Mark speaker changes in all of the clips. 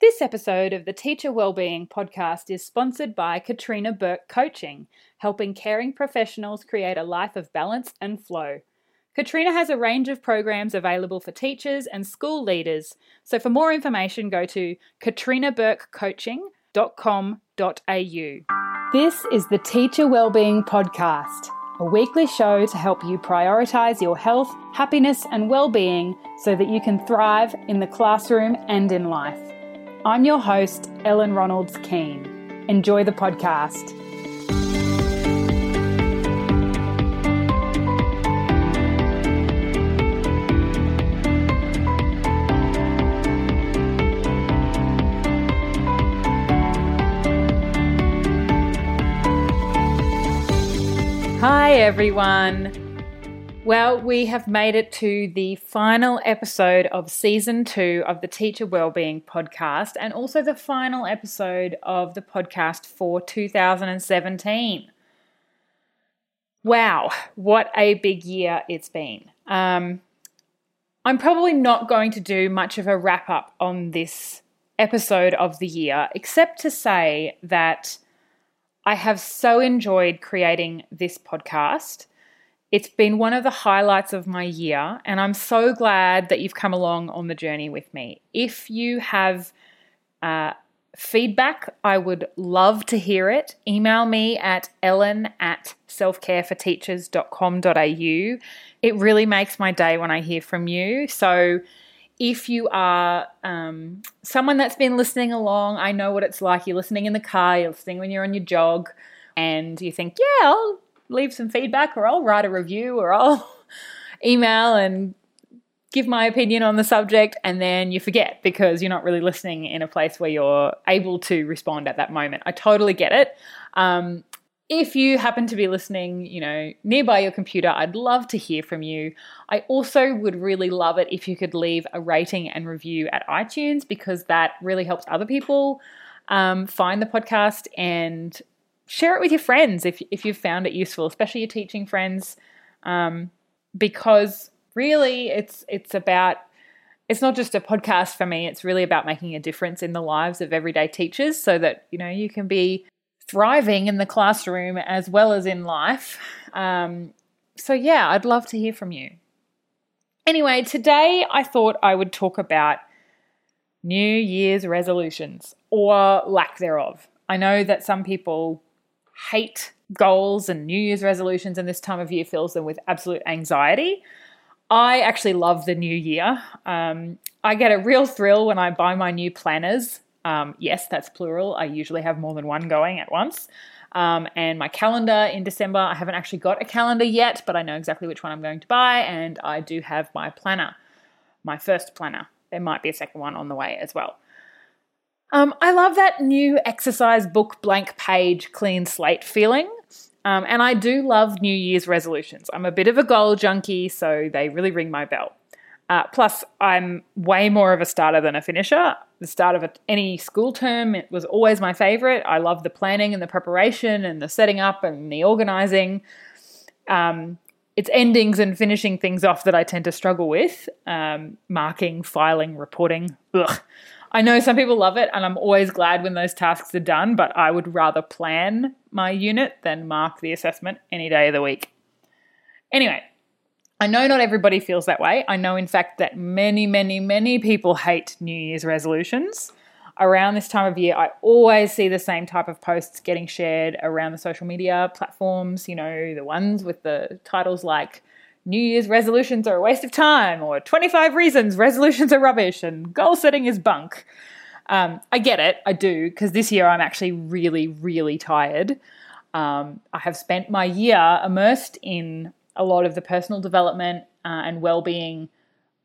Speaker 1: This episode of the Teacher Wellbeing Podcast is sponsored by Katrina Burke Coaching, helping caring professionals create a life of balance and flow. Katrina has a range of programs available for teachers and school leaders. So for more information, go to katrinaburkecoaching.com.au. This is the Teacher Wellbeing Podcast, a weekly show to help you prioritize your health, happiness, and well-being so that you can thrive in the classroom and in life. I'm your host, Ellen Ronalds Keane. Enjoy the podcast. Hi, everyone. Well, we have made it to the final episode of season two of the Teacher Wellbeing podcast, and also the final episode of the podcast for 2017. Wow, what a big year it's been. Um, I'm probably not going to do much of a wrap up on this episode of the year, except to say that I have so enjoyed creating this podcast. It's been one of the highlights of my year, and I'm so glad that you've come along on the journey with me. If you have uh, feedback, I would love to hear it. Email me at ellen at selfcareforteachers.com.au. It really makes my day when I hear from you. So if you are um, someone that's been listening along, I know what it's like. You're listening in the car, you're listening when you're on your jog, and you think, yeah, I'll leave some feedback, or I'll write a review, or I'll email and give my opinion on the subject, and then you forget because you're not really listening in a place where you're able to respond at that moment. I totally get it. Um, if you happen to be listening, you know, nearby your computer, I'd love to hear from you. I also would really love it if you could leave a rating and review at iTunes because that really helps other people um, find the podcast and share it with your friends if, if you've found it useful, especially your teaching friends, um, because really it's it's about it's not just a podcast for me it's really about making a difference in the lives of everyday teachers so that you know you can be thriving in the classroom as well as in life. Um, so, yeah, I'd love to hear from you. Anyway, today I thought I would talk about New Year's resolutions or lack thereof. I know that some people hate goals and New Year's resolutions, and this time of year fills them with absolute anxiety. I actually love the new year. Um, I get a real thrill when I buy my new planners um, yes, that's plural. I usually have more than one going at once. Um, and my calendar in December, I haven't actually got a calendar yet, but I know exactly which one I'm going to buy. And I do have my planner, my first planner. There might be a second one on the way as well. Um, I love that new exercise book blank page, clean slate feeling. Um, and I do love New Year's resolutions. I'm a bit of a goal junkie, so they really ring my bell. Uh, plus, I'm way more of a starter than a finisher. The start of a, any school term it was always my favorite. I love the planning and the preparation and the setting up and the organizing. Um, it's endings and finishing things off that I tend to struggle with. Um, marking, filing, reporting. Ugh. I know some people love it, and I'm always glad when those tasks are done, but I would rather plan my unit than mark the assessment any day of the week. Anyway, I know not everybody feels that way. I know, in fact, that many, many, many people hate New Year's resolutions. Around this time of year, I always see the same type of posts getting shared around the social media platforms, you know, the ones with the titles like New Year's resolutions are a waste of time, or 25 reasons resolutions are rubbish, and goal setting is bunk. Um, I get it, I do, because this year I'm actually really, really tired. Um, I have spent my year immersed in a lot of the personal development uh, and well-being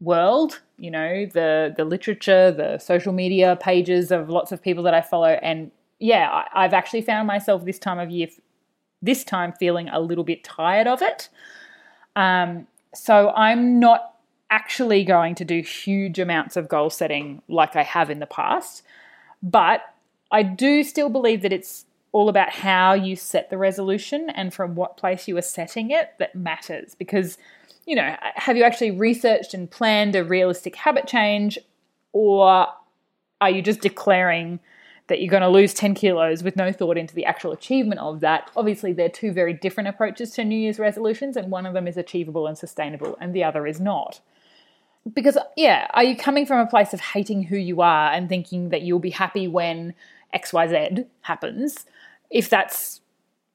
Speaker 1: world you know the the literature the social media pages of lots of people that i follow and yeah I, have actually found myself this time of year this time feeling a little bit tired of it um, so i'm not actually going to do huge amounts of goal setting like i have in the past but i do still believe that it's all about how you set the resolution and from what place you are setting it that matters. Because, you know, have you actually researched and planned a realistic habit change, or are you just declaring that you're going to lose 10 kilos with no thought into the actual achievement of that? Obviously, they're two very different approaches to New Year's resolutions, and one of them is achievable and sustainable, and the other is not. Because, yeah, are you coming from a place of hating who you are and thinking that you'll be happy when XYZ happens? If that's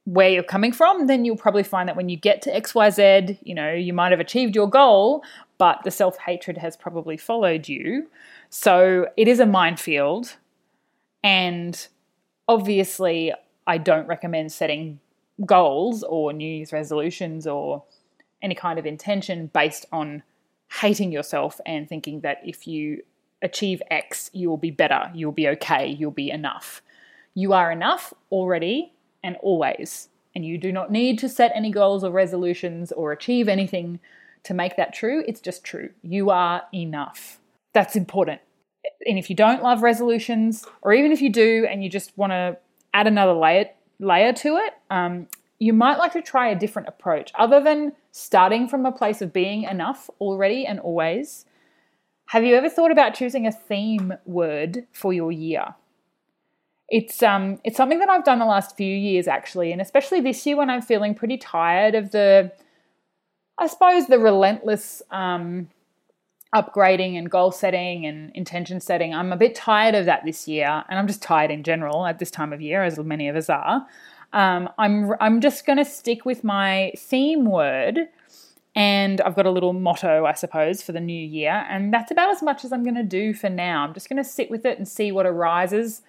Speaker 1: where you're coming from, then you'll probably find that when you get to XYZ, you know, you might have achieved your goal, but the self hatred has probably followed you. So it is a minefield. And obviously, I don't recommend setting goals or New Year's resolutions or any kind of intention based on hating yourself and thinking that if you achieve X, you will be better, you'll be okay, you'll be enough. You are enough already and always. And you do not need to set any goals or resolutions or achieve anything to make that true. It's just true. You are enough. That's important. And if you don't love resolutions, or even if you do and you just want to add another layer, layer to it, um, you might like to try a different approach. Other than starting from a place of being enough already and always, have you ever thought about choosing a theme word for your year? It's um it's something that I've done the last few years actually, and especially this year when I'm feeling pretty tired of the I suppose the relentless um, upgrading and goal setting and intention setting. I'm a bit tired of that this year, and I'm just tired in general at this time of year, as many of us are. Um, I'm I'm just going to stick with my theme word, and I've got a little motto, I suppose, for the new year, and that's about as much as I'm going to do for now. I'm just going to sit with it and see what arises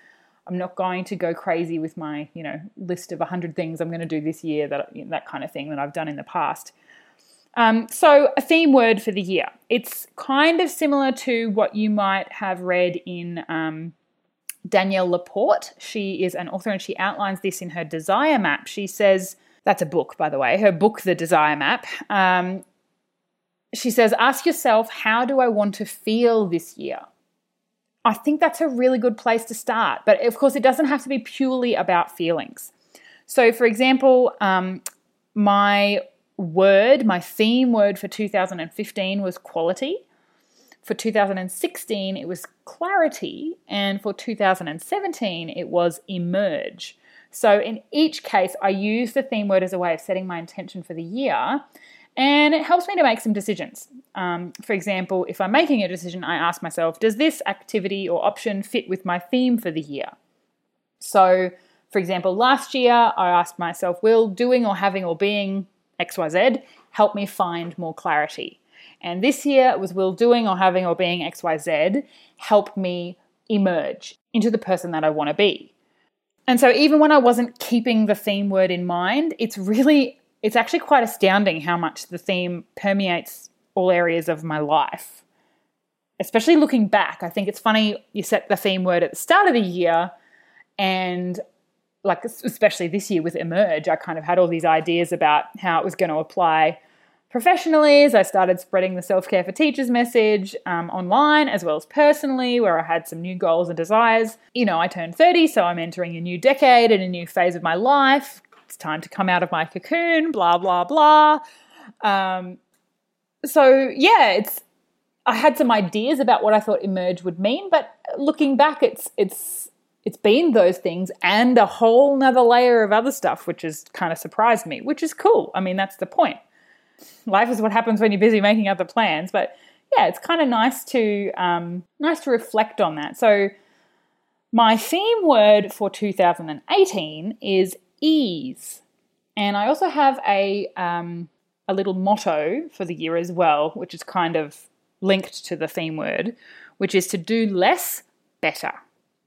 Speaker 1: I'm not going to go crazy with my, you know, list of 100 things I'm going to do this year, that, that kind of thing that I've done in the past. Um, so, a theme word for the year. It's kind of similar to what you might have read in um, Danielle Laporte. She is an author and she outlines this in her Desire Map. She says, that's a book, by the way, her book, The Desire Map. Um, she says, ask yourself, how do I want to feel this year? I think that's a really good place to start. But of course, it doesn't have to be purely about feelings. So, for example, um, my word, my theme word for 2015 was quality. For 2016, it was clarity. And for 2017, it was emerge. So, in each case, I use the theme word as a way of setting my intention for the year and it helps me to make some decisions. Um, for example, if I'm making a decision, I ask myself, does this activity or option fit with my theme for the year? So, for example, last year I asked myself, will doing or having or being XYZ help me find more clarity? And this year was will doing or having or being XYZ help me emerge into the person that I want to be? And so, even when I wasn't keeping the theme word in mind, it's really it's actually quite astounding how much the theme permeates all areas of my life. Especially looking back, I think it's funny you set the theme word at the start of the year, and like especially this year with Emerge, I kind of had all these ideas about how it was going to apply professionally as I started spreading the self care for teachers message um, online as well as personally, where I had some new goals and desires. You know, I turned 30, so I'm entering a new decade and a new phase of my life, it's time to come out of my cocoon, blah, blah, blah. Um, so, yeah, it's, I had some ideas about what I thought emerge would mean, but looking back, it's, it's, it's been those things and a whole nother layer of other stuff, which has kind of surprised me, which is cool. I mean, that's the point. Life is what happens when you're busy making other plans, but yeah, it's kind of nice to um, nice to reflect on that. So, my theme word for 2018 is ease. And I also have a um, a little motto for the year as well, which is kind of linked to the theme word, which is to do less better.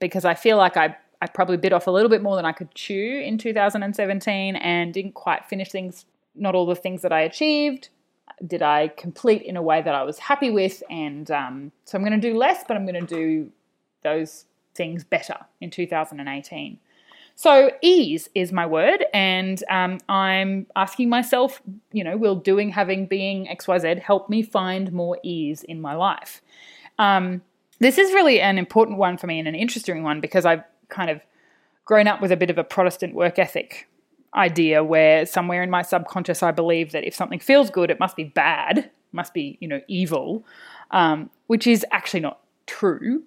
Speaker 1: Because I feel like I I probably bit off a little bit more than I could chew in 2017 and didn't quite finish things. Not all the things that I achieved did I complete in a way that I was happy with, and um, so I'm going to do less, but I'm going to do those things better in 2018. So ease is my word, and um, I'm asking myself, you know, will doing, having, being X, Y, Z help me find more ease in my life? Um, this is really an important one for me and an interesting one because I've kind of grown up with a bit of a Protestant work ethic idea where somewhere in my subconscious I believe that if something feels good, it must be bad, must be, you know, evil, um, which is actually not true.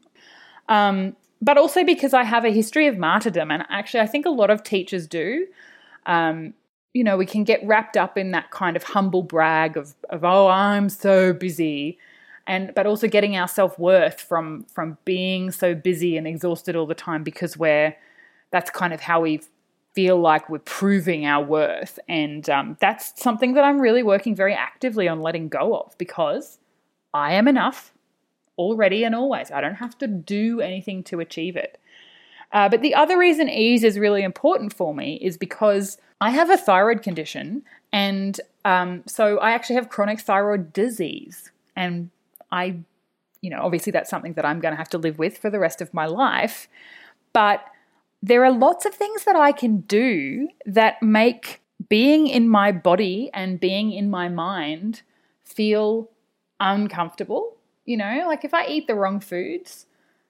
Speaker 1: Um, but also because I have a history of martyrdom. And actually, I think a lot of teachers do. Um, you know, we can get wrapped up in that kind of humble brag of, of oh, I'm so busy. And, but also getting our self worth from from being so busy and exhausted all the time because we're that's kind of how we feel like we're proving our worth and um, that's something that I'm really working very actively on letting go of because I am enough already and always. I don't have to do anything to achieve it. Uh, but the other reason ease is really important for me is because I have a thyroid condition, and um, so I actually have chronic thyroid disease. And I, you know, obviously that's something that I'm going to have to live with for the rest of my life. But there are lots of things that I can do that make being in my body and being in my mind feel uncomfortable you know, like if I eat the wrong foods,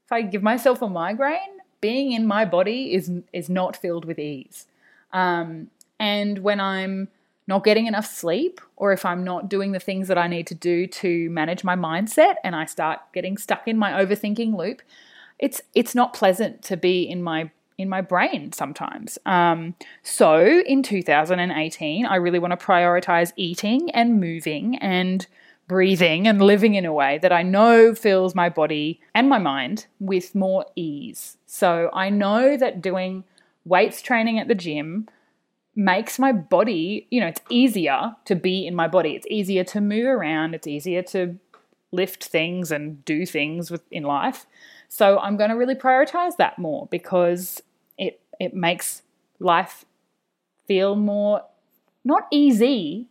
Speaker 1: if I give myself a migraine, being in my body is is not filled with ease. Um, and when I'm not getting enough sleep, or if I'm not doing the things that I need to do to manage my mindset, and I start getting stuck in my overthinking loop, it's it's not pleasant to be in my in my brain sometimes. Um, so in 2018, I really want to prioritize eating and moving and breathing and living in a way that I know fills my body and my mind with more ease. So I know that doing weights training at the gym makes my body, you know, it's easier to be in my body. It's easier to move around, it's easier to lift things and do things with, in life. So I'm going to really prioritize that more because it it makes life feel more not easy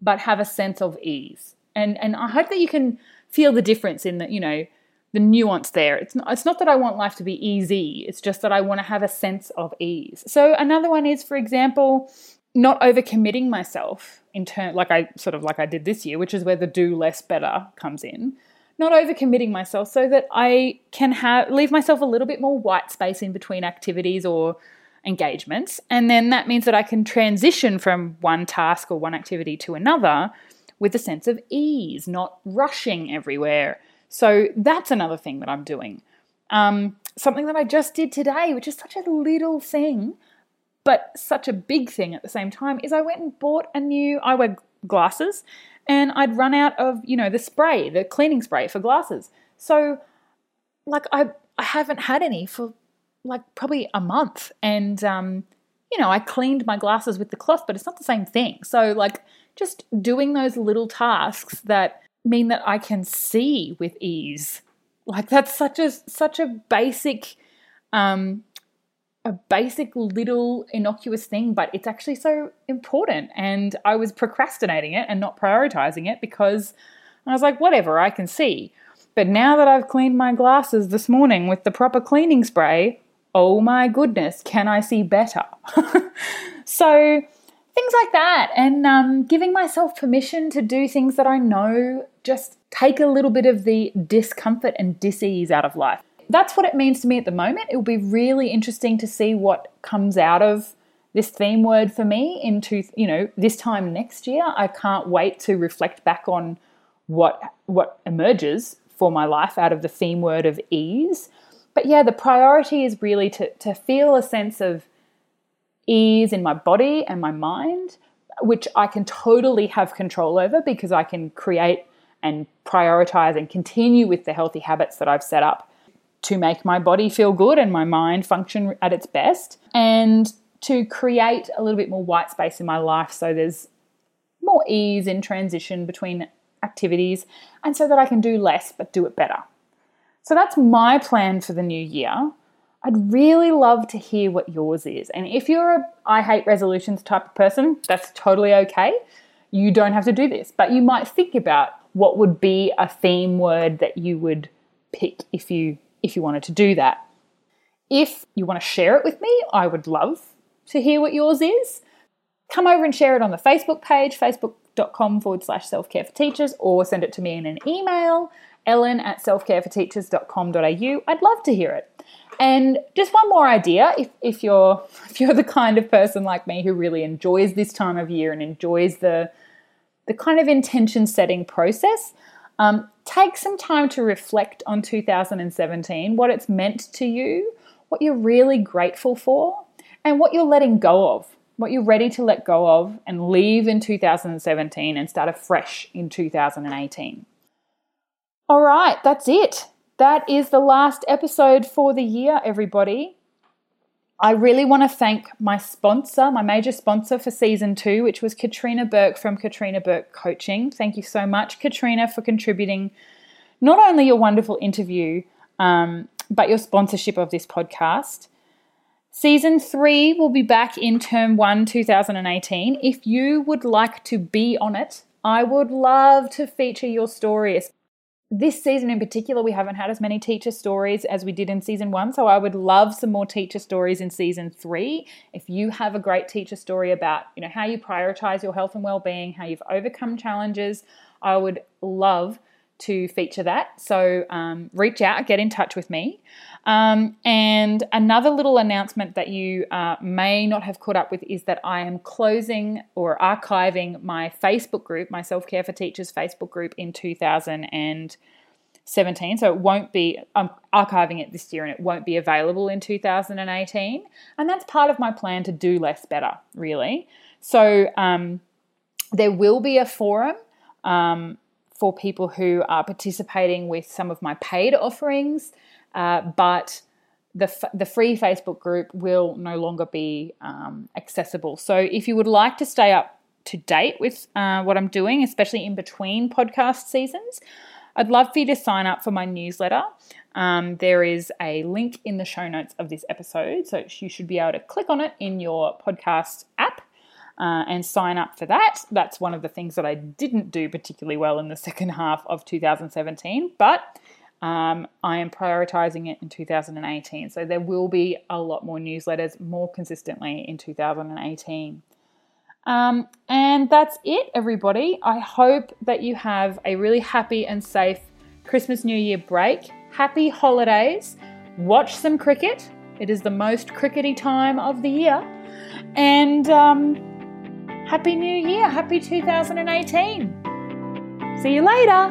Speaker 1: but have a sense of ease and and I hope that you can feel the difference in the you know the nuance there. It's not, it's not that I want life to be easy. It's just that I want to have a sense of ease. So another one is, for example, not overcommitting myself in turn, like I sort of like I did this year, which is where the do less better comes in. Not overcommitting myself so that I can have leave myself a little bit more white space in between activities or engagements, and then that means that I can transition from one task or one activity to another with a sense of ease, not rushing everywhere. So that's another thing that I'm doing. Um, something that I just did today, which is such a little thing, but such a big thing at the same time, is I went and bought a new eyewear glasses and I'd run out of, you know, the spray, the cleaning spray for glasses. So like I I haven't had any for like probably a month and um you know, I cleaned my glasses with the cloth, but it's not the same thing. So like just doing those little tasks that mean that I can see with ease. Like that's such a such a basic um a basic little innocuous thing, but it's actually so important. And I was procrastinating it and not prioritizing it because I was like, whatever, I can see. But now that I've cleaned my glasses this morning with the proper cleaning spray, oh my goodness, can I see better? so things like that and um, giving myself permission to do things that i know just take a little bit of the discomfort and disease out of life. That's what it means to me at the moment. It will be really interesting to see what comes out of this theme word for me into you know this time next year. I can't wait to reflect back on what what emerges for my life out of the theme word of ease. But yeah the priority is really to to feel a sense of ease in my body and my mind, which I can totally have control over because I can create and prioritize and continue with the healthy habits that I've set up to make my body feel good and my mind function at its best, and to create a little bit more white space in my life so there's more ease in transition between activities, and so that I can do less but do it better. So that's my plan for the new year. I'd really love to hear what yours is. And if you're a I hate resolutions type of person, that's totally okay. You don't have to do this, but you might think about what would be a theme word that you would pick if you if you wanted to do that. If you want to share it with me, I would love to hear what yours is. Come over and share it on the Facebook page, facebook.com forward slash self care for teachers, or send it to me in an email, ellen at selfcareforteachers.com.au. I'd love to hear it. And just one more idea, if, if you're if you're the kind of person like me who really enjoys this time of year and enjoys the the kind of intention setting process, um, take some time to reflect on 2017, what it's meant to you, what you're really grateful for, and what you're letting go of, what you're ready to let go of and leave in 2017 and start afresh in 2018. All right, that's it. That is the last episode for the year, everybody. I really want to thank my sponsor, my major sponsor for season two, which was Katrina Burke from Katrina Burke Coaching. Thank you so much, Katrina, for contributing not only your wonderful interview, um, but your sponsorship of this podcast. Season three will be back in term one, 2018. If you would like to be on it, I would love to feature your story, this season in particular, we haven't had as many teacher stories as we did in season one. So I would love some more teacher stories in season three. If you have a great teacher story about, you know, how you prioritize your health and well-being, how you've overcome challenges, I would love to feature that. So um, reach out, get in touch with me. Um, and another little announcement that you uh, may not have caught up with is that I am closing or archiving my Facebook group, my Self Care for Teachers Facebook group in 2017. So it won't be, I'm archiving it this year and it won't be available in 2018. And that's part of my plan to do less better, really. So um, there will be a forum. Um, for people who are participating with some of my paid offerings. Uh, but the, f- the free Facebook group will no longer be um, accessible. So if you would like to stay up to date with uh, what I'm doing, especially in between podcast seasons, I'd love for you to sign up for my newsletter. Um, there is a link in the show notes of this episode, so you should be able to click on it in your podcast app uh, and sign up for that. That's one of the things that I didn't do particularly well in the second half of 2017, but um, I am prioritizing it in 2018. So there will be a lot more newsletters more consistently in 2018. Um, and that's it, everybody. I hope that you have a really happy and safe Christmas New Year break. Happy holidays. Watch some cricket. It is the most crickety time of the year. And um, Happy New Year. Happy 2018. See you later.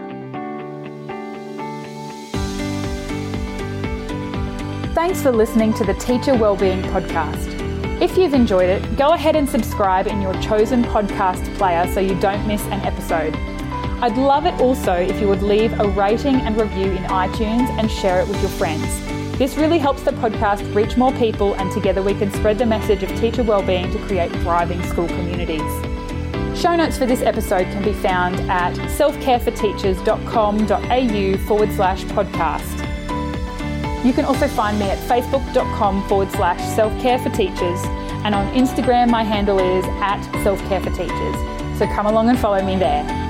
Speaker 1: Thanks for listening to the Teacher Wellbeing Podcast. If you've enjoyed it, go ahead and subscribe in your chosen podcast player so you don't miss an episode. I'd love it also if you would leave a rating and review in iTunes and share it with your friends. This really helps the podcast reach more people, and together we can spread the message of teacher wellbeing to create thriving school communities. Show notes for this episode can be found at selfcareforteachers.com.au forward slash podcast. You can also find me at facebook.com forward slash selfcare for teachers and on Instagram my handle is at selfcare for teachers. So come along and follow me there.